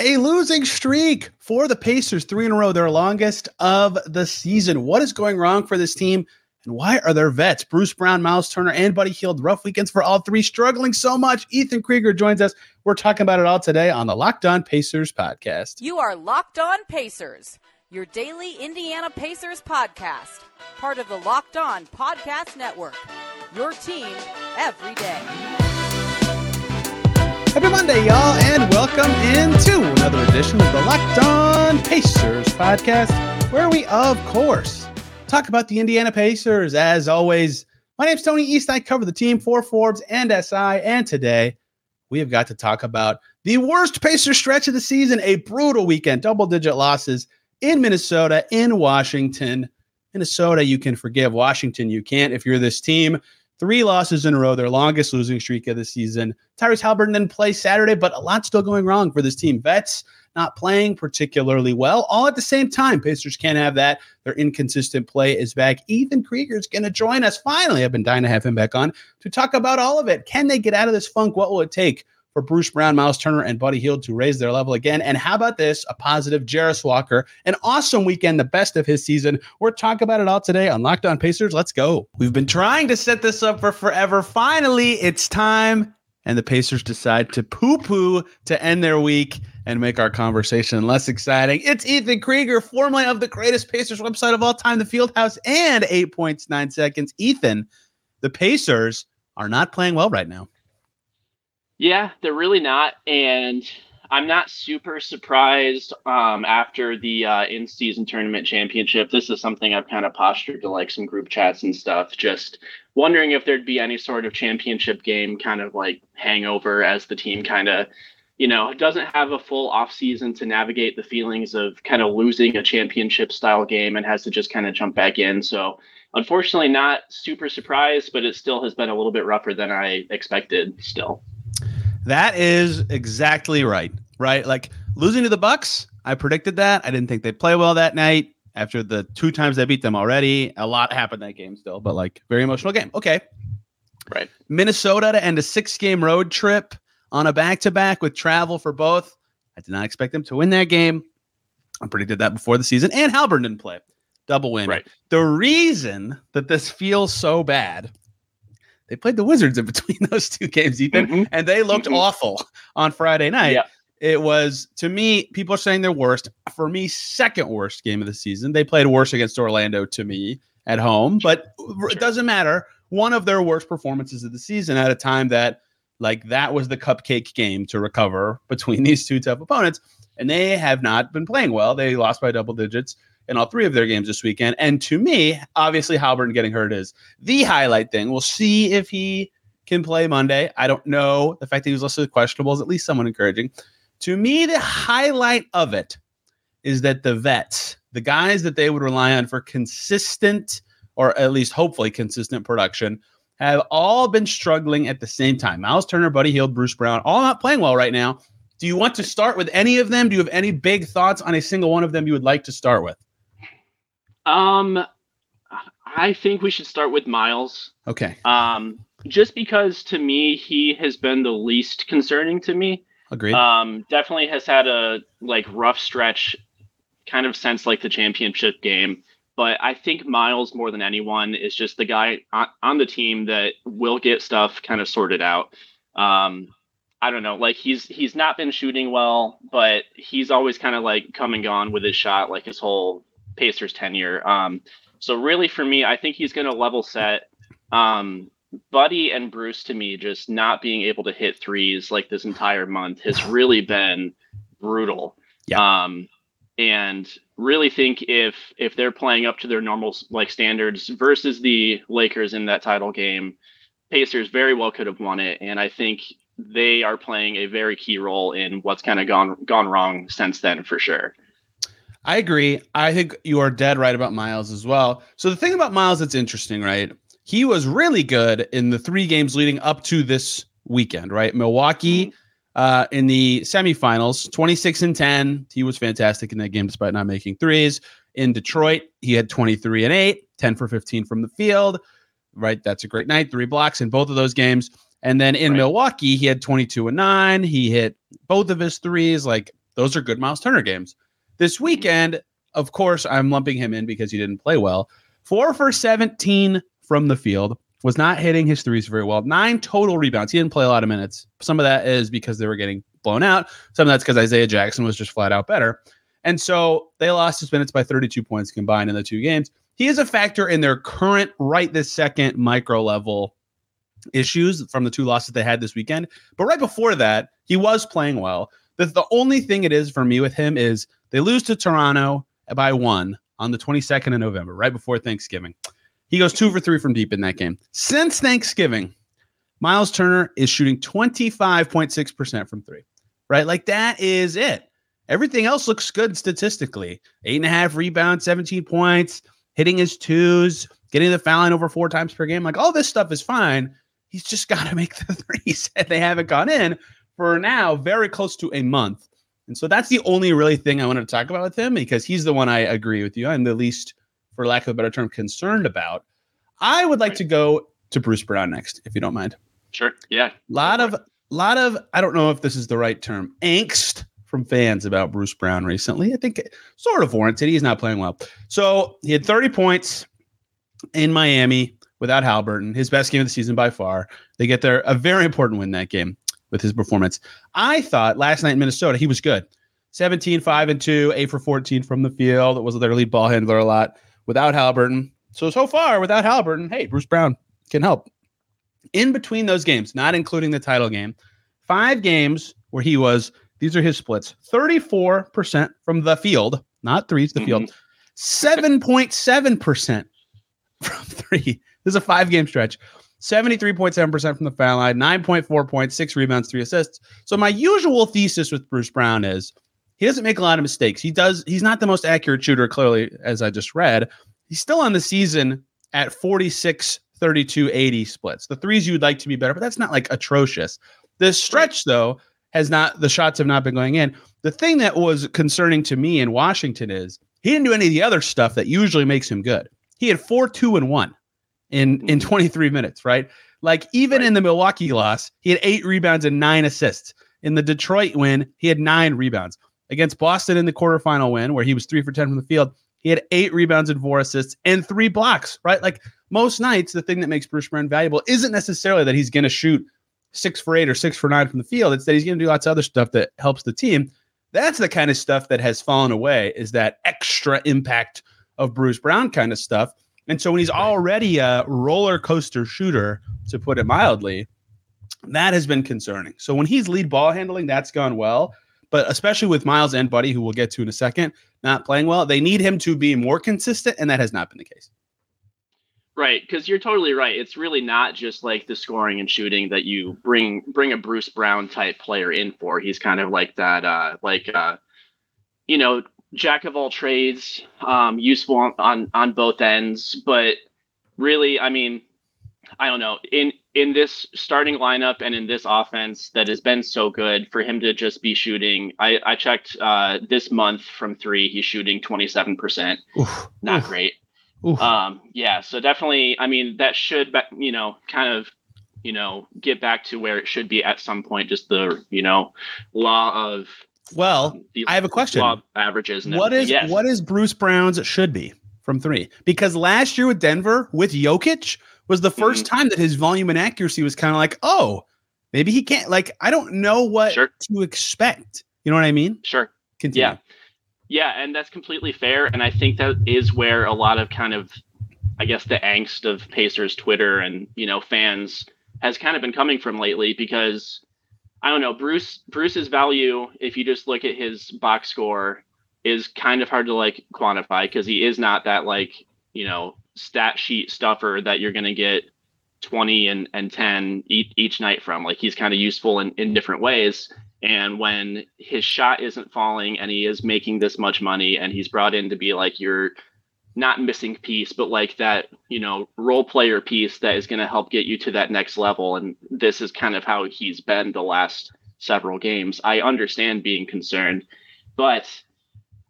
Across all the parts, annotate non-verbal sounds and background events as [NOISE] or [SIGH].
A losing streak for the Pacers, three in a row, their longest of the season. What is going wrong for this team? And why are their vets, Bruce Brown, Myles Turner, and Buddy Hield, rough weekends for all three, struggling so much? Ethan Krieger joins us. We're talking about it all today on the Locked On Pacers podcast. You are Locked On Pacers, your daily Indiana Pacers podcast, part of the Locked On Podcast Network. Your team every day. Happy Monday, y'all, and welcome into another edition of the Locked On Pacers podcast, where we, of course, talk about the Indiana Pacers. As always, my name's Tony East. I cover the team for Forbes and SI, and today we have got to talk about the worst Pacers stretch of the season, a brutal weekend, double digit losses in Minnesota, in Washington. Minnesota, you can forgive. Washington, you can't if you're this team. Three losses in a row, their longest losing streak of the season. Tyrese Haliburton didn't play Saturday, but a lot still going wrong for this team. Vets not playing particularly well, all at the same time. Pacers can't have that. Their inconsistent play is back. Ethan Krieger is going to join us finally. I've been dying to have him back on to talk about all of it. Can they get out of this funk? What will it take? For Bruce Brown, Myles Turner, and Buddy Hield to raise their level again. And how about this? A positive Jarace Walker, an awesome weekend, the best of his season. We're talking about it all today on Locked On Pacers. Let's go. We've been trying to set this up for forever. Finally, it's time. And the Pacers decide to poo poo to end their week and make our conversation less exciting. It's Ethan Krieger, formerly of the greatest Pacers website of all time, the Fieldhouse, and eight points, nine seconds. Ethan, the Pacers are not playing well right now. Yeah, they're really not, and I'm not super surprised. Um, after the uh, in-season tournament championship, this is something I've kind of postured to like some group chats and stuff. Just wondering if there'd be any sort of championship game kind of like hangover as the team kind of, you know, doesn't have a full off season to navigate the feelings of kind of losing a championship style game and has to just kind of jump back in. So unfortunately, not super surprised, but it still has been a little bit rougher than I expected. Still. That is exactly right. Right? Like losing to the Bucks, I predicted that. I didn't think they'd play well that night. After the two times they beat them already, a lot happened that game still, but like very emotional game. Okay. Right. Minnesota to end a six game road trip on a back to back with travel for both. I did not expect them to win that game. I predicted that before the season, and Haliburton didn't play. Double win. Right. The reason that this feels so bad they played the Wizards in between [LAUGHS] those two games, Ethan, mm-hmm. and they looked mm-hmm. awful on Friday night. Yeah. It was to me, people are saying they're worst. For me, second worst game of the season. They played worse against Orlando to me at home, but sure. it doesn't matter. One of their worst performances of the season at a time that like that was the cupcake game to recover between [LAUGHS] these two tough opponents. And they have not been playing well. They lost by double digits in all three of their games this weekend. And to me, obviously, Haliburton getting hurt is the highlight thing. We'll see if he can play Monday. I don't know. The fact that he was listed questionable is at least somewhat encouraging. To me, the highlight of it is that the vets, the guys that they would rely on for consistent or at least hopefully consistent production have all been struggling at the same time. Myles Turner, Buddy Hield, Bruce Brown, all not playing well right now. Do you want to start with any of them? Do you have any big thoughts on a single one of them you would like to start with? Um, I think we should start with Myles. Okay. Um, just because to me he has been the least concerning to me. Agreed. Um, definitely has had a like rough stretch, kind of since like the championship game. But I think Myles more than anyone is just the guy on, on the team that will get stuff kind of sorted out. Um, I don't know, like he's he's not been shooting well, but he's always kind of like come and gone with his shot, like his whole Pacers tenure. Um, so really, for me, I think he's going to level set. Um, Buddy and Bruce, to me, just not being able to hit threes like this entire month has really been brutal. Yeah. Um, and really think if if they're playing up to their normal like standards versus the Lakers in that title game, Pacers very well could have won it. And I think they are playing a very key role in what's kind of gone gone wrong since then for sure. I agree. I think you are dead right about Myles as well. So the thing about Myles that's interesting, right? He was really good in the three games leading up to this weekend, right? Milwaukee uh, in the semifinals, 26 and 10. He was fantastic in that game despite not making threes. In Detroit, he had 23 and 8, 10 for 15 from the field. Right. That's a great night. Three blocks in both of those games. And then in Right. Milwaukee, he had 22 and 9. He hit both of his threes. Like those are good Myles Turner games. This mm-hmm. weekend, of course, I'm lumping him in because he didn't play well. Four for 17 from the field, was not hitting his threes very well. Nine total rebounds. He didn't play a lot of minutes. Some of that is because they were getting blown out. Some of that's because Isaiah Jackson was just flat out better. And so they lost his minutes by 32 points combined in the two games. He is a factor in their current, right this second, micro level issues from the two losses they had this weekend. But right before that, he was playing well. The, the only thing it is for me with him is they lose to Toronto by one on the 22nd of November, right before Thanksgiving. He goes two for three from deep in that game. Since Thanksgiving, Myles Turner is shooting 25.6% from three, right? Like that is it. Everything else looks good statistically. Eight and a half rebounds, 17 points, hitting his twos, getting the foul line over four times per game. Like all this stuff is fine. He's just got to [LAUGHS] make the threes, and they haven't gone in for now very close to a month. And so that's the only really thing I wanted to talk about with him because he's the one I agree with you. I'm the least, for lack of a better term, concerned about. I would like Right. to go to Bruce Brown next, if you don't mind. Sure. Yeah. lot of lot of I don't know if this is the right term angst from fans about Bruce Brown recently. I think sort of warranted. He's not playing well. So he had 30 points in Miami without Haliburton, his best game of the season by far. They get there a very important win that game with his performance. I thought last night in Minnesota he was good. 17, 5 and 2, 8 for 14 from the field. It was their lead ball handler a lot without Haliburton. So so far without Haliburton, hey, Bruce Brown can help in between those games, not including the title game, five games where he was, these are his splits 34% from the field, not threes, the field, mm-hmm. 7.7% from three. This is a five game stretch. 73.7% from the foul line, 9.4 points, six rebounds, three assists. So my usual thesis with Bruce Brown is he doesn't make a lot of mistakes. He does, he's not the most accurate shooter, clearly, as I just read. He's still on the season at 46 32 80 splits. The threes you would like to be better, but that's not like atrocious. This stretch, though, has not, the shots have not been going in. The thing that was concerning to me in Washington is he didn't do any of the other stuff that usually makes him good. He had four, two, and one in, in mm-hmm. 23 minutes, right? Like even in the Milwaukee loss, he had eight rebounds and nine assists. In the Detroit win, he had nine rebounds. Against Boston in the quarterfinal win, where he was three for 10 from the field, he had eight rebounds and four assists and three blocks, right? Like most nights, the thing that makes Bruce Brown valuable isn't necessarily that he's going to shoot six for eight or six for nine from the field. It's that he's going to do lots of other stuff that helps the team. That's the kind of stuff that has fallen away, is that extra impact of Bruce Brown kind of stuff. And so when he's already a roller coaster shooter, to put it mildly, that has been concerning. So when he's lead ball handling, that's gone well. But especially with Myles and Buddy, who we'll get to in a second, not playing well, they need him to be more consistent, and that has not been the case. Right, because you're totally right. It's really not just like the scoring and shooting that you bring bring a Bruce Brown type player in for. He's kind of like that, uh, like uh, you know, jack of all trades, um, useful on, on on both ends, but really, I mean, I don't know in in this starting lineup and in this offense that has been so good for him to just be shooting. I I checked uh, this month from three, he's shooting twenty seven percent. Not Oof. great. Oof. Um, yeah, so definitely, I mean, that should, you know, kind of, you know, get back to where it should be at some point. Just the, you know, law of well, the I have a question. averages. What is. Yes. what is Bruce Brown's should be from three? Because last year with Denver with Jokic was the 1st Mm-hmm. time that his volume and accuracy was kind of like, oh, maybe he can't. Like, I don't know what Sure. to expect. You know what I mean? Sure. Continue. Yeah. Yeah, and that's completely fair. And I think that is where a lot of kind of, I guess, the angst of Pacers Twitter and you know fans has kind of been coming from lately because I don't know Bruce Bruce's value if you just look at his box score is kind of hard to like quantify because he is not that like you know stat sheet stuffer that you're going to get 20 and, and 10 each, each night from. Like he's kind of useful in, in different ways. And when his shot isn't falling and he is making this much money and he's brought in to be like your not missing piece, but like that, you know, role player piece that is going to help get you to that next level. And this is kind of how he's been the last several games. I understand being concerned, but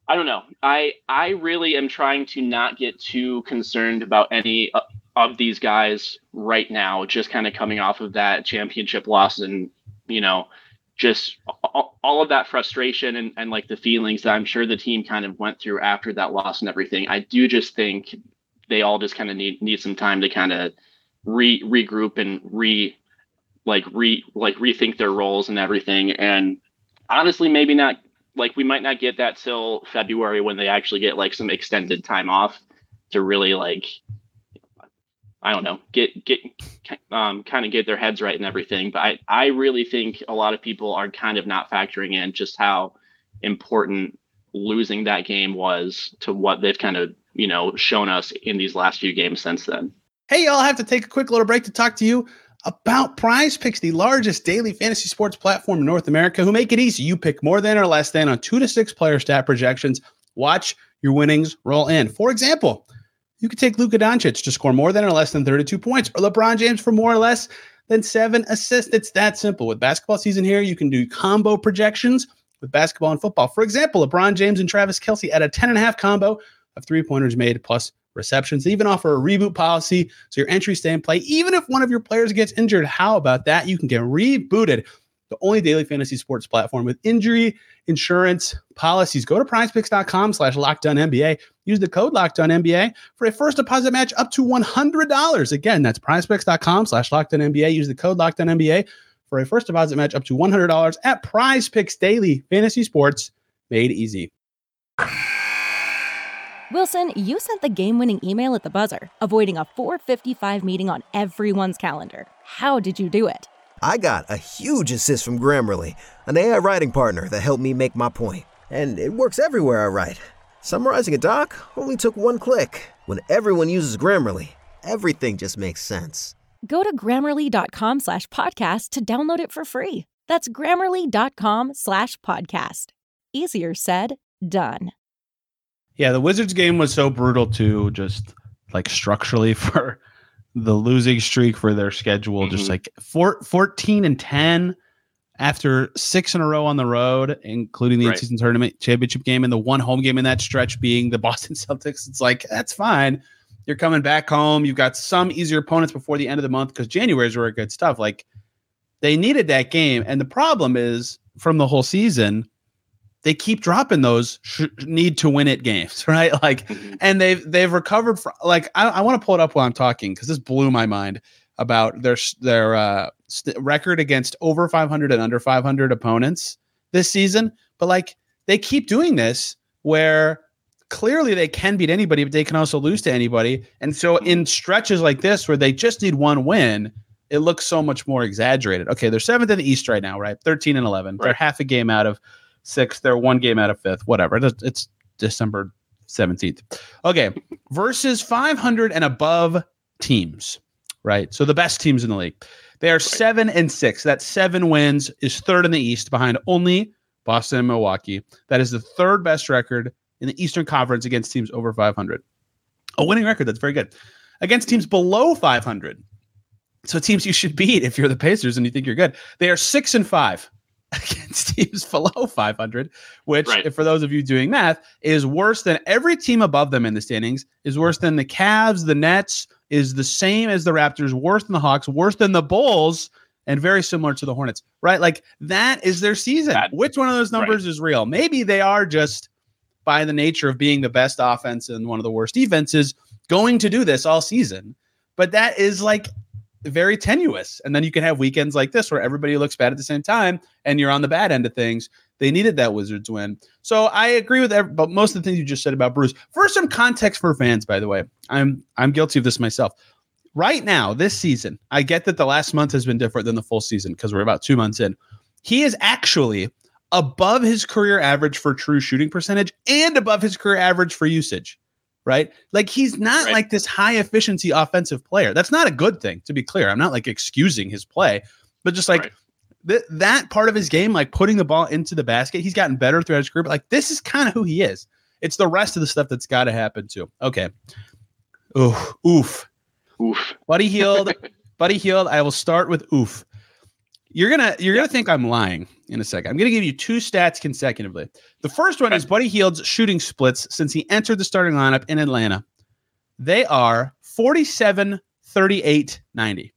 I don't know. I I really am trying to not get too concerned about any uh, of these guys right now. Just kind of coming off of that championship loss and you know just all, of that frustration and, and like the feelings that I'm sure the team kind of went through after that loss and everything. I do just think they all just kind of need need some time to kind of re regroup and re like re like rethink their roles and everything. And honestly, maybe not like we might not get that till February when they actually get like some extended time off to really like I don't know, get get um, kind of get their heads right and everything. But I I really think a lot of people are kind of not factoring in just how important losing that game was to what they've kind of you know shown us in these last few games since then. Hey, y'all, I have to take a quick little break to talk to you about PrizePicks, the largest daily fantasy sports platform in North America, who make it easy. You pick more than or less than on two to six player stat projections. Watch your winnings roll in. For example, you could take Luka Doncic to score more than or less than 32 points, or LeBron James for more or less than seven assists. It's that simple. With basketball season here, you can do combo projections with basketball and football. For example, LeBron James and Travis Kelce at a 10 and a half combo of three pointers made plus receptions. They even offer a reboot policy so your entries stay in play. Even if one of your players gets injured, how about that? You can get rebooted. The only daily fantasy sports platform with injury insurance policies. Go to prizepicks.com slash lockdown Use the code lockdown for a first deposit match up to $100. Again, that's prizepicks.com slash lockdown Use the code lockdown for a first deposit match up to $100 at PrizePicks Daily Fantasy Sports made easy. Wilson, you sent the game winning email at the buzzer, avoiding a 455 meeting on everyone's calendar. How did you do it? I got a huge assist from Grammarly, an AI writing partner that helped me make my point. And it works everywhere I write. Summarizing a doc only took one click. When everyone uses Grammarly, everything just makes sense. Go to grammarly.com slash podcast to download it for free. That's grammarly.com slash podcast. Easier said, done. Yeah, the Wizards game was so brutal too, just like structurally [LAUGHS] for the losing streak for their schedule. Just Mhm. like four, 14 and 10 after six in a row on the road, including the Right. in-season tournament championship game and the one home game in that stretch being the [LAUGHS] Boston Celtics. It's like, that's fine. You're coming back home. You've got some easier opponents before the end of the month because January's were good stuff. Like they needed that game. And the problem is from the whole season, they keep dropping those sh- need to win it games, [LAUGHS] right? Like, [LAUGHS] and they've they've recovered from like I, I want to pull it up while I'm talking because this blew my mind about their their uh, st- record against over 500 and under 500 opponents this season. But like they keep doing this where clearly they can beat anybody, but they can also lose to anybody. And so in stretches like this where they just need one win, it looks so much more exaggerated. Okay, they're seventh in the East right now, right? 13 and 11. They're half a game out of sixth. They're one game out of fifth. Whatever. It's, it's December 17th. Okay, versus 500 and above teams, right? So the best teams in the league. They are seven and six. That seven wins is third in the East behind only Boston and Milwaukee. That is the third best record in the Eastern Conference against teams over 500. A winning record. That's very good. Against teams below 500. So teams you should beat if you're the Pacers and you think you're good. They are six and five [LAUGHS] against teams below 500, which, Right. for those of you doing math, is worse than every team above them in the standings, is worse than the Cavs, the Nets, is the same as the Raptors, worse than the Hawks, worse than the Bulls, and very similar to the Hornets, right? Like that is their season. That- which one of those numbers is real? Maybe they are just by the nature of being the best offense and one of the worst defenses going to do this all season. But that is like very tenuous. And then you can have weekends like this where everybody looks bad at the same time and you're on the bad end of things. They needed that Wizards win. So I agree with every, but most of the things you just said about Bruce. For some context for fans, by the way, I'm I'm guilty of this myself. Right now, this season, I get that the last month has been different than the full season because we're about two months in. He is actually above his career average for true shooting percentage and above his career average for usage. Right? Like he's not Right. like this high efficiency offensive player. That's not a good thing, to be clear. I'm not like excusing his play, but just like Right. th- that part of his game, like putting the ball into the basket, he's gotten better throughout his career. But like this is kind of who he is. It's the rest of the stuff that's got to happen too. Okay. Oof. Oof. Oof. Buddy Hield. [LAUGHS] Buddy Hield. I will start with oof. You're gonna you're gonna think I'm lying in a second. I'm gonna give you two stats consecutively. The first one is Buddy Hield's shooting splits since he entered the starting lineup in Atlanta. They are 47, 38, 90.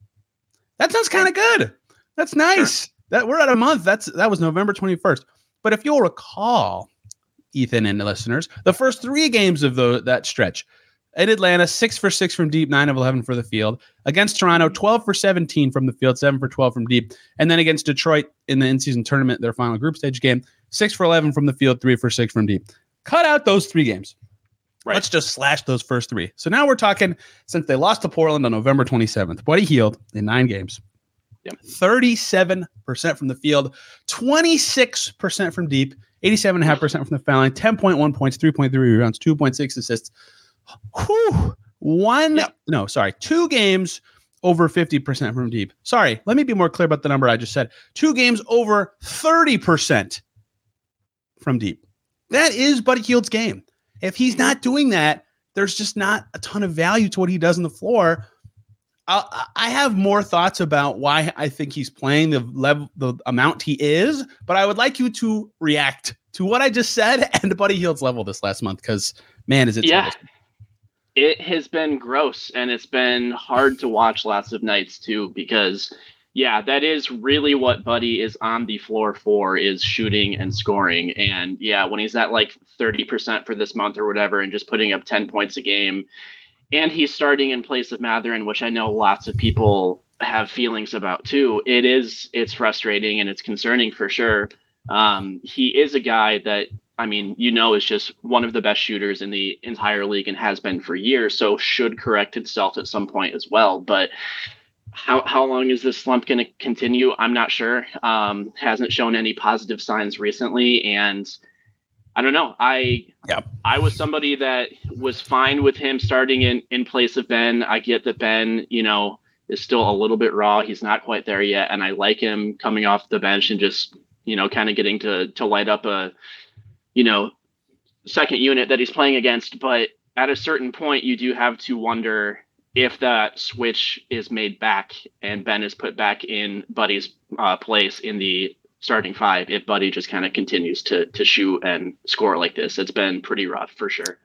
That sounds kind of good. That's nice. That we're at a month. That's that was November 21st. But if you'll recall, Ethan and the listeners, the first three games of the, that stretch, in Atlanta, six for six from deep, nine of 11 for the field. Against Toronto, 12 for 17 from the field, seven for 12 from deep. And then against Detroit in the in season tournament, their final group stage game, six for 11 from the field, three for six from deep. Cut out those three games. Right. Let's just slash those first three. So now we're talking since they lost to Portland on November 27th. Buddy Hield in nine games. Yep. 37% from the field, 26% from deep, 87.5% from the foul line, 10.1 points, 3.3 rebounds, 2.6 assists. Whew. One, Yep. no, sorry, two games over 50% from deep. Sorry, let me be more clear about the number I just said. Two games over 30% from deep. That is Buddy Hield's game. If he's not doing that, there's just not a ton of value to what he does on the floor. I, I have more thoughts about why I think he's playing the level, the amount he is, but I would like you to react to what I just said [LAUGHS] and Buddy Hield's level this last month because man, is it Yeah. troublesome. It has been gross and it's been hard to watch lots of nights too because yeah that is really what buddy is on the floor for is shooting and scoring. And yeah when he's at like 30% for this month or whatever and just putting up 10 points a game and he's starting in place of Mathurin which I know lots of people have feelings about too it is it's frustrating and it's concerning for sure. Um, he is a guy that I mean, you know, is just one of the best shooters in the entire league and has been for years. So should correct itself at some point as well. But how how long is this slump going to continue? I'm not sure. Um, hasn't shown any positive signs recently, and I don't know. I Yep. I was somebody that was fine with him starting in in place of Ben. I get that Ben, you know, is still a little bit raw. He's not quite there yet, and I like him coming off the bench and just you know kind of getting to to light up a you know second unit that he's playing against. But at a certain point, you do have to wonder if that switch is made back and Ben is put back in Buddy's uh, place in the starting five. If Buddy just kind of continues to to shoot and score like this, it's been pretty rough for sure.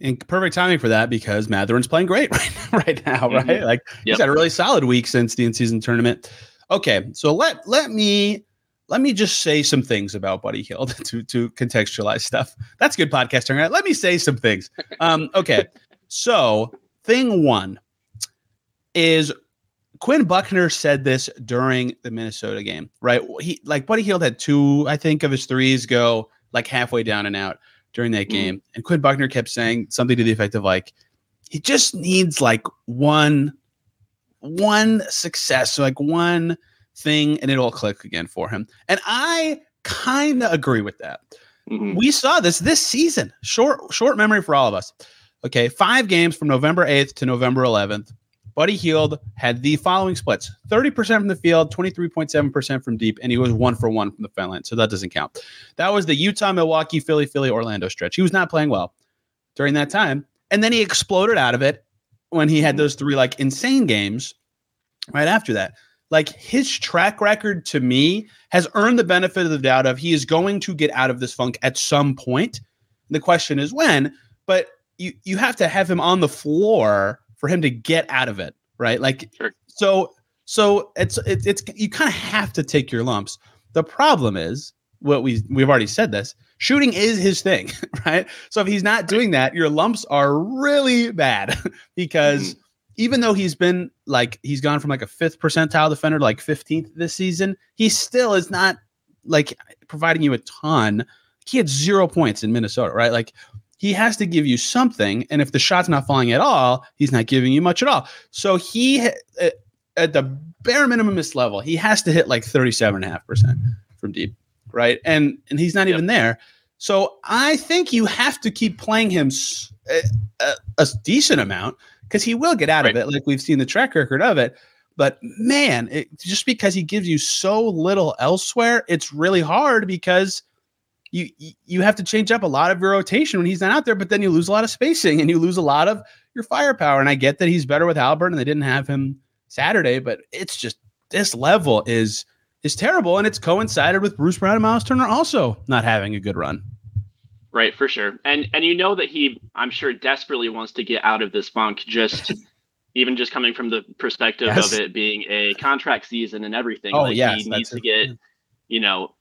And perfect timing for that because Mathurin's playing great [LAUGHS] right, right now, right? Mhm. Like he's Yep. had a really solid week since the in-season tournament. Okay, so let let me let me just say some things about Buddy Hield [LAUGHS] to to contextualize stuff. That's good podcasting, right? Let me say some things. Um, okay, so thing one is Quinn Buckner said this during the Minnesota game, right? He like Buddy Hield had two, I think, of his threes go like halfway down and out during that Mhm. game, and Quinn Buckner kept saying something to the effect of like, he just needs like one, one success, so like one thing, and it'll click again for him. And I kind of agree with that. Mhm. We saw this this season. Short short memory for all of us. Okay, five games from November 8th to November 11th. Buddy Hield had the following splits 30% from the field, 23.7% from deep, and he was one for one from the foul line. So that doesn't count. That was the Utah, Milwaukee, Philly, Philly, Orlando stretch. He was not playing well during that time. And then he exploded out of it when he had those three like insane games right after that. Like his track record to me has earned the benefit of the doubt of he is going to get out of this funk at some point. The question is when, but you you have to have him on the floor for him to get out of it, right? Like Sure. so so it's it's, it's you kind of have to take your lumps. The problem is what we we've already said this. Shooting is his thing, [LAUGHS] right? So if he's not doing that, your lumps are really bad [LAUGHS] because mm-hmm. Even though he's been like he's gone from like a fifth percentile defender to like 15th this season, he still is not like providing you a ton. He had zero points in Minnesota, right? Like he has to give you something. And if the shot's not falling at all, he's not giving you much at all. So he, at, uh, at the bare minimumist level, he has to hit like 37.5% from deep, right? And and he's not Yep. even there. So I think you have to keep playing him uh, uh, a decent amount because he will get out of it. Like we've seen the track record of it. But man, it, just because he gives you so little elsewhere, it's really hard because you you- you have to change up a lot of your rotation when he's not out there. But then you lose a lot of spacing and you lose a lot of your firepower. And I get that he's better with Albert, and they didn't have him Saturday, but it's just this level is is terrible, and it's coincided with Bruce Brown and Myles Turner also not having a good run. Right, for sure. And and you know that he I'm sure desperately wants to get out of this funk just [LAUGHS] even just coming from the perspective Yes. of it being a contract season and everything. Oh, like yes, he needs to get, you know,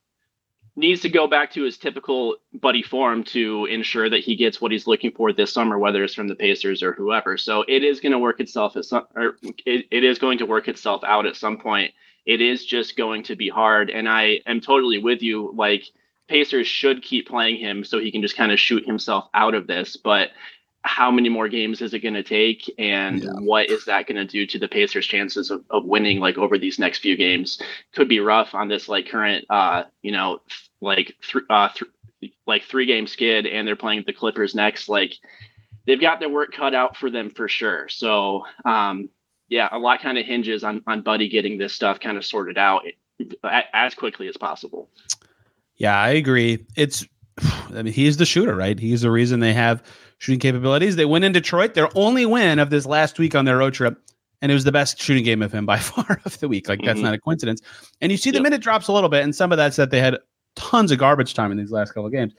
needs to go back to his typical buddy form to ensure that he gets what he's looking for this summer, whether it's from the Pacers or whoever. So it is going to work itself at some, or it, it is going to work itself out at some point. It is just going to be hard. And I am totally with you. Like Pacers should keep playing him so he can just kind of shoot himself out of this. But how many more games is it going to take and Yeah. what is that going to do to the pacers chances of, of winning like over these next few games could be rough on this like current uh you know like th- uh th- like three game skid and they're playing the clippers next like they've got their work cut out for them for sure so um yeah a lot kind of hinges on on buddy getting this stuff kind of sorted out as quickly as possible Yeah, I agree. It's, [SIGHS] I mean, he's the shooter, right? He's the reason they have shooting capabilities. They win in Detroit, their only win of this last week on their road trip, and it was the best shooting game of him by [LAUGHS] far of the week. Like that's Mhm. not a coincidence. And you see the Yep. minute drops a little bit, and some of that's that they had tons of garbage time in these last couple of games.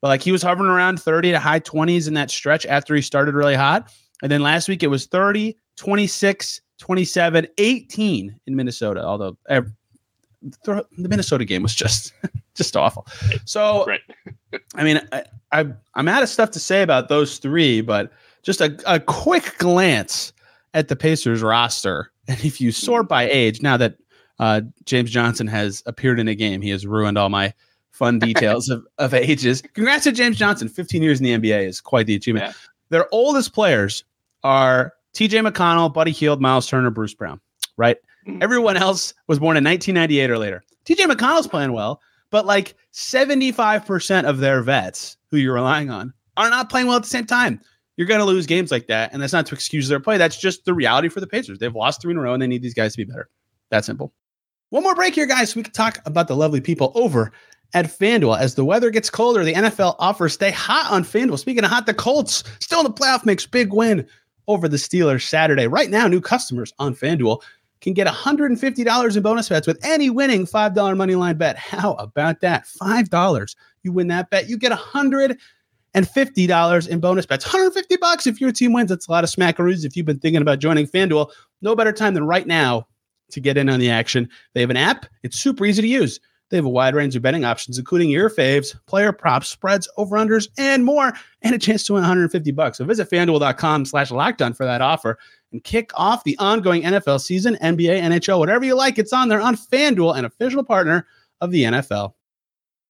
But like he was hovering around 30 to high 20s in that stretch after he started really hot. And then last week it was 30, 26, 27, 18 in Minnesota. Although the the Minnesota game was just [LAUGHS] just awful. So [LAUGHS] right I mean, I, I I'm out of stuff to say about those three, but just a, a quick glance at the Pacers roster, and if you sort by age, now that uh, James Johnson has appeared in a game, he has ruined all my fun [LAUGHS] details of, of ages. Congrats to James Johnson. 15 years in the NBA is quite the achievement. Yeah. Their oldest players are T.J. McConnell, Buddy Hield, Myles Turner, Bruce Brown. Right. Mhm. Everyone else was born in 1998 or later. T.J. McConnell's playing well, but like 75% of their vets who you're relying on are not playing well at the same time. You're going to lose games like that. And that's not to excuse their play. That's just the reality for the Pacers. They've lost three in a row and they need these guys to be better. That simple. One more break here, guys. So we can talk about the lovely people over at FanDuel. As the weather gets colder, the NFL offers stay hot on FanDuel. Speaking of hot, the Colts still in the playoff mix. Big win over the Steelers Saturday. Right now, new customers on FanDuel can get $150 in bonus bets with any winning $5 money line bet. How about that? $5. You win that bet, you get $150 in bonus bets. 150 bucks if your team wins. That's a lot of smackaroos. If you've been thinking about joining FanDuel, no better time than right now to get in on the action. They have an app. It's super easy to use. They have a wide range of betting options, including your faves, player props, spreads, over-unders, and more, and a chance to win 150 bucks. So visit fanduel.com slash lockdown for that offer and kick off the ongoing NFL season, NBA, NHL, whatever you like. It's on there on FanDuel, an official partner of the NFL.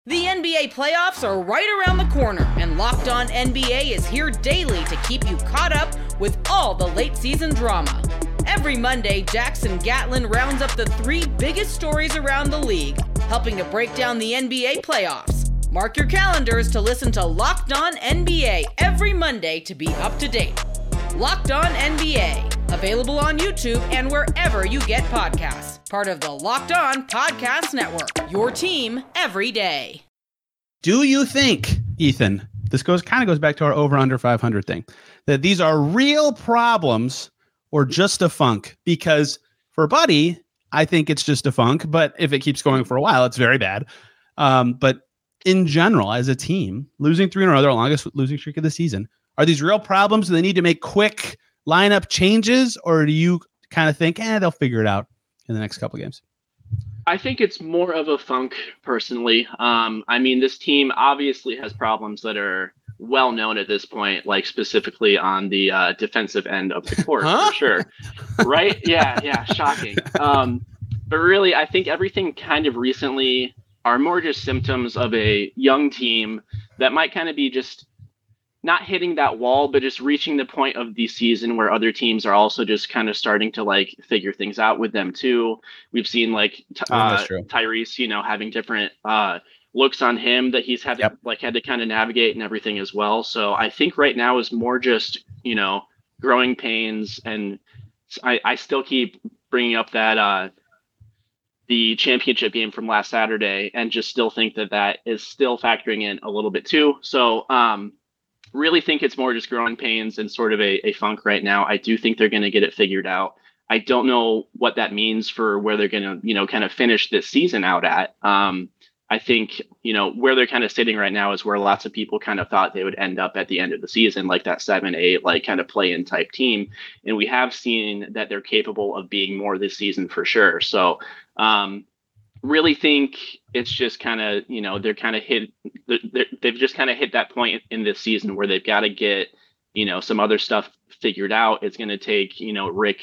The NBA playoffs are right around the corner, and Locked On NBA is here daily to keep you caught up with all the late season drama. Every Monday, Jackson Gatlin rounds up the three biggest stories around the league, helping to break down the NBA playoffs. Mark your calendars to listen to Locked On NBA every Monday to be up to date. Locked On NBA, available on YouTube and wherever you get podcasts. Part of the Locked On Podcast Network. Your team every day. Do you think, Ethan, this goes kind of goes back to our over under 500 thing, that these are real problems or just a funk? Because for Buddy, I think it's just a funk, but if it keeps going for a while, it's very bad. Um, but in general, as a team, losing three in a row, their longest losing streak of the season, are these real problems? Do they need to make quick lineup changes, or do you kind of think, eh, they'll figure it out in the next couple games? I think it's more of a funk personally. Um, I mean, this team obviously has problems that are well known at this point, like specifically on the uh, defensive end of the [LAUGHS] court, huh? for sure. right? Yeah, yeah, shocking. Um, but really, I think everything kind of recently are more just symptoms of a young team that might kind of be just not hitting that wall, but just reaching the point of the season where other teams are also just kind of starting to like figure things out with them too. We've seen like uh, Tyrese, you know, having different uh, looks on him that he's had yep. like had to kind of navigate and everything as well. So I think right now is more just you know growing pains, and I, I still keep bringing up that uh, the championship game from last Saturday, and just still think that that is still factoring in a little bit too. So um, really think it's more just growing pains and sort of a, a funk right now. I do think they're going to get it figured out. I don't know what that means for where they're going to, you know, kind of finish this season out at. Um, I think, you know, where they're kind of sitting right now is where lots of people kind of thought they would end up at the end of the season, like that seven, eight, like kind of play in type team. And we have seen that they're capable of being more this season for sure. So, um, really think it's just kind of you know they're kind of hit they've just kind of hit that point in this season where they've got to get you know some other stuff figured out. It's going to take you know rick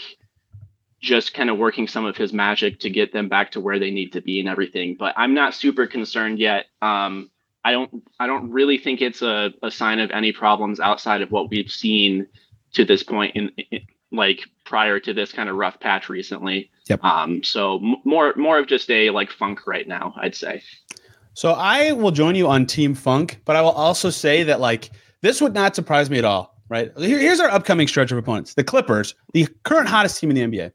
just kind of working some of his magic to get them back to where they need to be and everything. But i'm not super concerned yet. Um i don't i don't really think it's a, a sign of any problems outside of what we've seen to this point in, in like prior to this kind of rough patch recently. Yep. Um, so m- more more of just a like funk right now, I'd say. So I will join you on Team Funk, but I will also say that like this would not surprise me at all. Right Here, here's our upcoming stretch of opponents: the Clippers, the current hottest team in the NBA,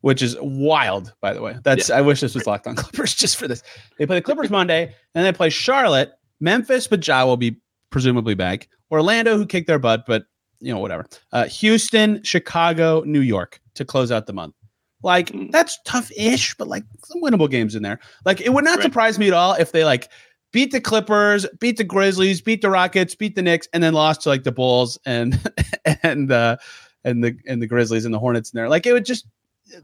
which is wild, by the way. That's yeah. I wish this was locked on [LAUGHS] Clippers just for this. They play the Clippers Monday, and they play Charlotte, Memphis, but Ja will be presumably back. Orlando, who kicked their butt, but you know, whatever. Uh, Houston, Chicago, New York to close out the month. Like mm. that's tough-ish, but like some winnable games in there. Like it would not right. surprise me at all if they like beat the Clippers, beat the Grizzlies, beat the Rockets, beat the Knicks, and then lost to like the Bulls and [LAUGHS] and uh and the and the Grizzlies and the Hornets in there. Like it would just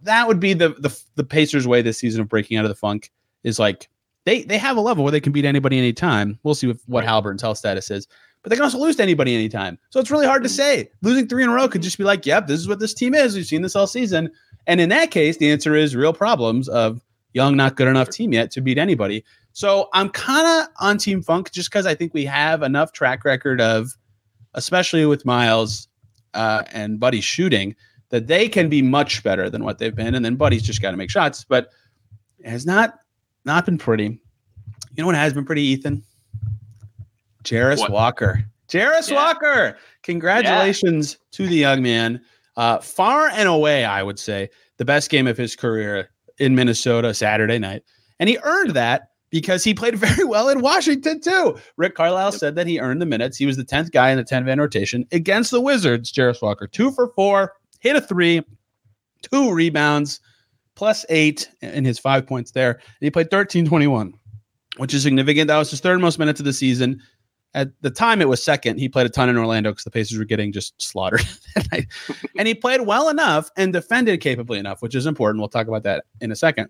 that would be the the the Pacers' way this season of breaking out of the funk is like they they have a level where they can beat anybody anytime. We'll see what, what right. Haliburton's health status is but they can also lose to anybody anytime. So it's really hard to say. Losing three in a row could just be like, yep, this is what this team is. We've seen this all season. And in that case, the answer is real problems of young, not good enough team yet to beat anybody. So I'm kind of on Team Funk just because I think we have enough track record of, especially with Myles uh, and Buddy shooting, that they can be much better than what they've been. And then Buddy's just got to make shots, but it has not not been pretty. You know what has been pretty, Ethan? What? Walker. Jarace yeah. Walker. Congratulations yeah. to the young man. Uh, far and away, I would say, the best game of his career in Minnesota Saturday night. And he earned that because he played [LAUGHS] very well in Washington, too. Rick Carlisle said that he earned the minutes. He was the 10th guy in the 10 man rotation against the Wizards. Jarace Walker, two for four, hit a three, two rebounds, plus eight in his five points there. And he played 13 21, which is significant. That was his third most minutes of the season. At the time, it was second. He played a ton in Orlando because the Pacers were getting just slaughtered. [LAUGHS] [LAUGHS] and he played well enough and defended capably enough, which is important. We'll talk about that in a second.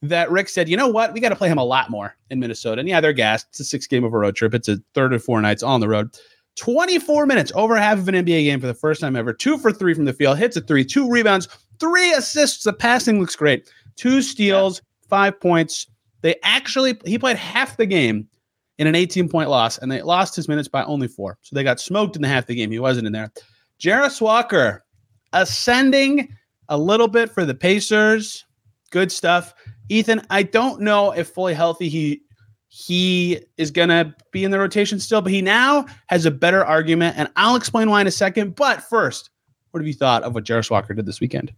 That Rick said, you know what? We got to play him a lot more in Minnesota. And yeah, they're gassed. It's a six game of a road trip. It's a third or four nights on the road. 24 minutes, over half of an NBA game for the first time ever. Two for three from the field, hits a three, two rebounds, three assists. The passing looks great. Two steals, five points. They actually, he played half the game in an 18 point loss, and they lost his minutes by only four. So they got smoked in the half the game. He wasn't in there. Jarace Walker ascending a little bit for the Pacers. Good stuff. Ethan, I don't know if fully healthy he he is going to be in the rotation still, but he now has a better argument, and I'll explain why in a second. But first, What have you thought of what Jarace Walker did this weekend?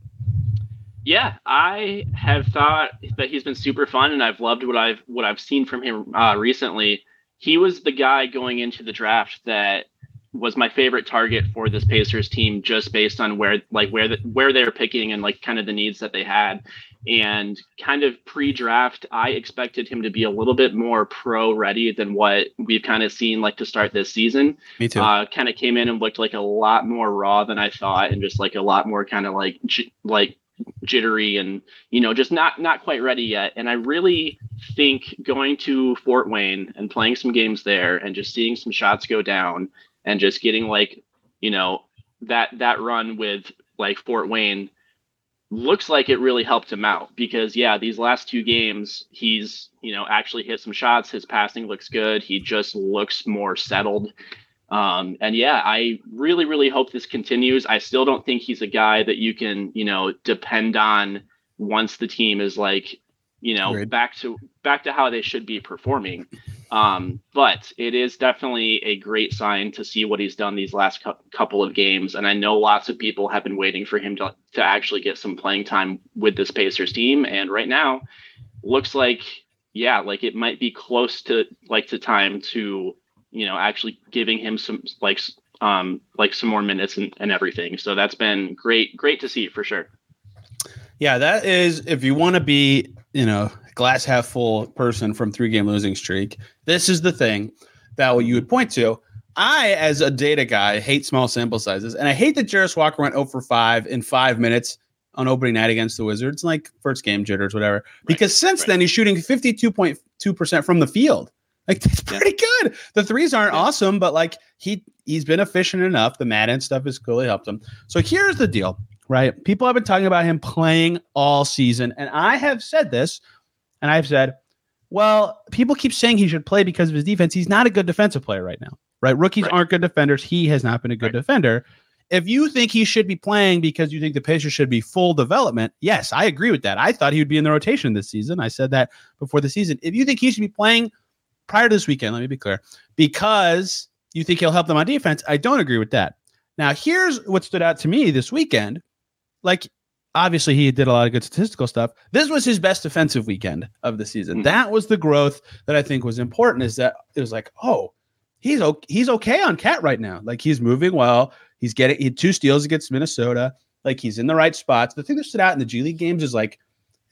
Yeah, I have thought that he's been super fun, and I've loved what I've what I've seen from him uh, recently. He was the guy going into the draft that was my favorite target for this Pacers team, just based on where like where the, where they're picking and like kind of the needs that they had. And kind of pre-draft, I expected him to be a little bit more pro ready than what we've kind of seen like to start this season. Me too. Uh, kind of came in and looked like a lot more raw than I thought, and just like a lot more kind of like like jittery and you know just not not quite ready yet. And i really think going to fort wayne and playing some games there and just seeing some shots go down and just getting like you know that that run with like fort wayne looks like it really helped him out because yeah these last two games he's you know actually hit some shots. His passing looks good. He just looks more settled um, and yeah, I really, really hope this continues. I still don't think he's a guy that you can, you know, depend on once the team is like, you know, back to back to how they should be performing. Um, but it is definitely a great sign to see what he's done these last cou- couple of games. And I know lots of people have been waiting for him to to actually get some playing time with this Pacers team. And right now, looks like yeah, like it might be close to like to time to you know actually giving him some like um like some more minutes and, and everything so that's been great great to see for sure Yeah, that is if you want to be, you know, glass half full person from three game losing streak, this is the thing that you would point to. I, as a data guy, hate small sample sizes, and I hate that Jarace Walker went 0 for 5 in five minutes on opening night against the Wizards, like first game jitters, whatever. Because since right. then, he's shooting 52.2% from the field. Like that's pretty good. The threes aren't awesome, but like he he's been efficient enough. The Mad Ants stuff has clearly helped him. So here's the deal, right? People have been talking about him playing all season, and I have said this, and I've said, well, people keep saying he should play because of his defense. He's not a good defensive player right now, right? Rookies Right. aren't good defenders. He has not been a good Right. defender. If you think he should be playing because you think the Pacers should be full development, yes, I agree with that. I thought he would be in the rotation this season. I said that before the season. If you think he should be playing prior to this weekend, let me be clear, because you think he'll help them on defense, I don't agree with that. Now, here's what stood out to me this weekend. Like, obviously, he did a lot of good statistical stuff. This was his best defensive weekend of the season. Mhm. That was the growth that I think was important. Is that it was like, oh, he's okay, he's okay on cat right now. Like he's moving well. He's getting he had two steals against Minnesota. Like he's in the right spots. The thing that stood out in the G League games is like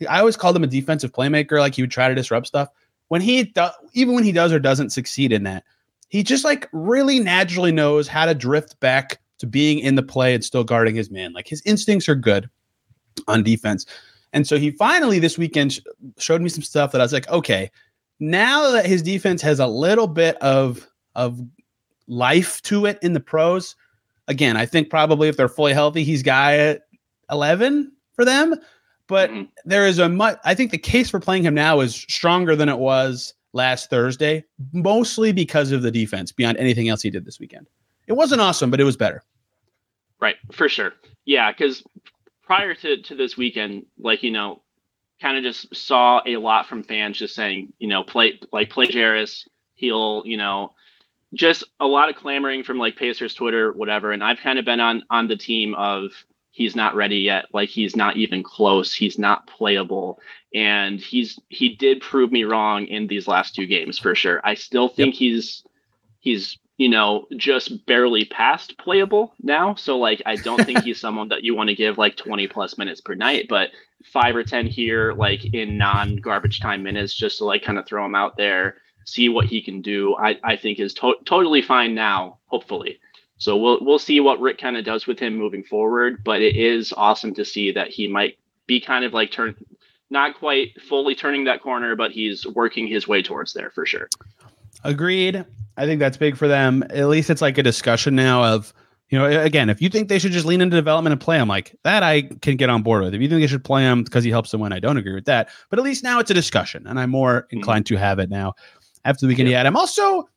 I always called him a defensive playmaker. Like he would try to disrupt stuff. When he do, even when he does or doesn't succeed in that, he just like really naturally knows how to drift back to being in the play and still guarding his man. Like his instincts are good on defense. And so he finally this weekend sh- showed me some stuff that I was like, okay, now that his defense has a little bit of of life to it in the pros. Again, I think probably if they're fully healthy, he's guy at 11 for them. But Mhm. there is a much, I think the case for playing him now is stronger than it was last Thursday, mostly because of the defense beyond anything else he did this weekend. It wasn't awesome, but it was better. Right, for sure. Yeah, because prior to to this weekend, like you know, kind of just saw a lot from fans just saying, you know, play like play Jarace. He'll, you know, just a lot of clamoring from like Pacers Twitter, whatever. And I've kind of been on on the team of he's not ready yet. Like he's not even close. He's not playable. And he's he did prove me wrong in these last two games for sure. I still think he's he's you know just barely past playable now so like i don't think [LAUGHS] he's someone that you want to give like 20 plus minutes per night but five or ten here like in non garbage time minutes just to like kind of throw him out there see what he can do i, I think is to- totally fine now hopefully so we'll we'll see what rick kind of does with him moving forward but it is awesome to see that he might be kind of like turn not quite fully turning that corner but he's working his way towards there for sure Agreed. I think that's big for them. At least it's like a discussion now of, you know, again, if you think they should just lean into development and play him like that, I can get on board with. If you think they should play him because he helps them win, I don't agree with that. But at least now it's a discussion, and I'm more mm-hmm. inclined to have it now after the weekend had. I'm also,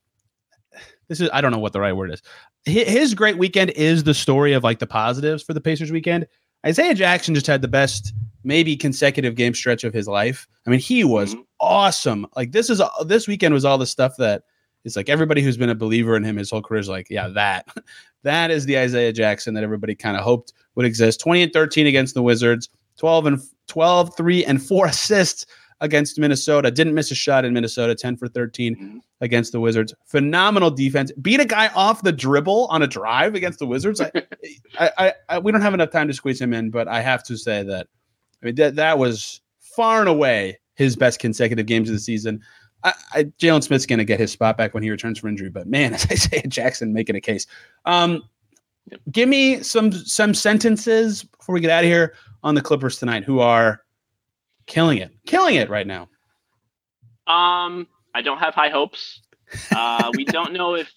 this is, I don't know what the right word is. Hi- His great weekend is the story of like the positives for the Pacers weekend. Isaiah Jackson just had the best, maybe consecutive game stretch of his life. I mean, he was Mhm. awesome. Like this is this weekend was all the stuff that It's like everybody who's been a believer in him his whole career is like, yeah, that [LAUGHS] that is the Isaiah Jackson that everybody kind of hoped would exist. 20 and 13 against the Wizards, 12 and 12, 3 and 4 assists against Minnesota. Didn't miss a shot in Minnesota, 10 for 13 Mm-hmm. against the Wizards. Phenomenal defense. Beat a guy off the dribble on a drive against the Wizards. I, I, I, I, we don't have enough time to squeeze him in, but I have to say that I mean that that was far and away his best consecutive games of the season. I, I, Jalen Smith's going to get his spot back when he returns from injury, but man, [LAUGHS] Isaiah Jackson making a case. Um, give me some some sentences before we get out of here on the Clippers tonight, who are killing it, killing it right now. Um, I don't have high hopes. Uh, we don't [LAUGHS] know if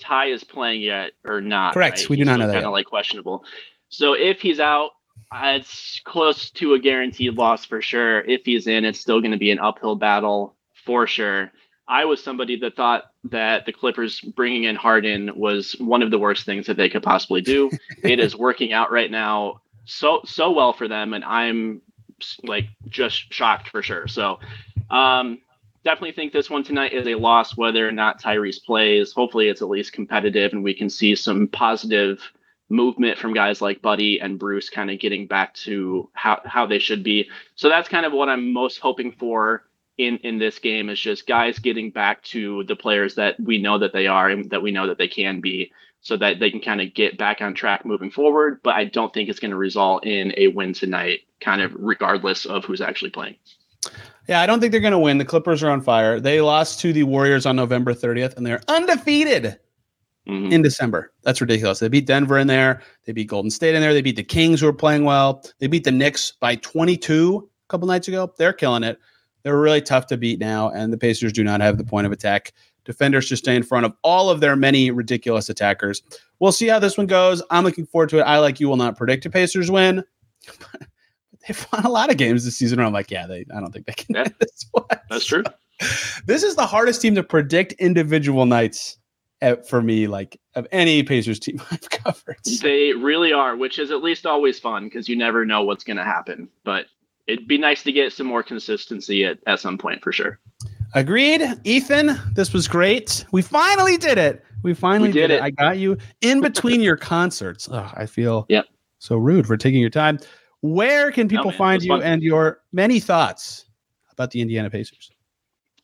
Ty is playing yet or not. Correct. right? We do He's not know that Kind of like questionable. So if he's out, it's close to a guaranteed loss for sure. If he's in, it's still going to be an uphill battle for sure. I was somebody that thought that the Clippers bringing in Harden was one of the worst things that they could possibly do. [LAUGHS] it is working out right now so so well for them, and I'm like just shocked for sure. So, um, definitely think this one tonight is a loss, whether or not Tyrese plays. Hopefully, it's at least competitive, and we can see some positive movement from guys like Buddy and Bruce, kind of getting back to how how they should be. So that's kind of what I'm most hoping for in in this game is just guys getting back to the players that we know that they are and that we know that they can be so that they can kind of get back on track moving forward but i don't think it's going to result in a win tonight kind of regardless of who's actually playing Yeah, I don't think they're going to win. The Clippers are on fire. They lost to the Warriors on November 30th, and they're undefeated Mhm. in December. That's ridiculous. They beat Denver in there. They beat Golden State in there. They beat the Kings, who are playing well. They beat the Knicks by 22 a couple nights ago. They're killing it. They're really tough to beat now, and the Pacers do not have the point of attack. Defenders just stay in front of all of their many ridiculous attackers. We'll see how this one goes. I'm looking forward to it. I, like you, will not predict a Pacers win. [LAUGHS] They've won a lot of games this season. Where I'm like, yeah, they. I don't think they can. Yeah. this [LAUGHS] one. that's true [LAUGHS] This is the hardest team to predict individual nights at, for me, like of any Pacers team I've covered. they really are which is at least always fun because you never know what's going to happen but it'd be nice to get some more consistency at, at some point for sure Agreed, Ethan. This was great. We finally did it. We finally We did it. I got you in [LAUGHS] between your concerts. Oh, I feel Yep. so rude for taking your time. Where can people man, find you fun. and your many thoughts about the Indiana Pacers?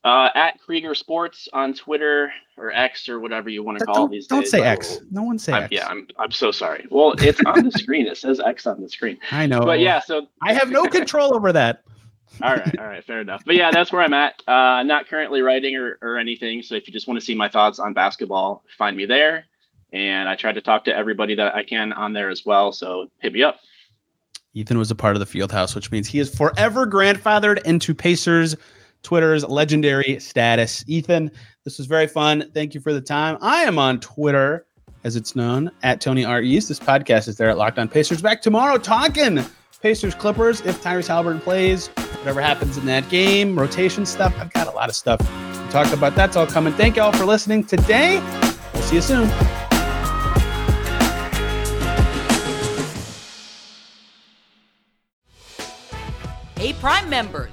Uh, at krieger sports on twitter or x or whatever you want to call it Don't, these don't days. say I X. will- No one say I'm, X. yeah I'm, I'm so sorry well it's on the [LAUGHS] screen it says x on the screen I know. but yeah so I have no control over that. [LAUGHS] all right all right fair enough but yeah that's where i'm at uh not currently writing or, or anything so if you just want to see my thoughts on basketball find me there and i try to talk to everybody that i can on there as well so hit me up Ethan was a part of the Fieldhouse, which means he is forever grandfathered into Pacers Twitter's legendary status. Ethan, this was very fun. Thank you for the time. I am on Twitter, as it's known, at Tony R. East. This podcast is there at Locked On Pacers. Back tomorrow talking Pacers Clippers. If Tyrese Haliburton plays, whatever happens in that game, rotation stuff. I've got a lot of stuff to talk about. That's all coming. Thank you all for listening today. We'll see you soon. Hey, Prime members,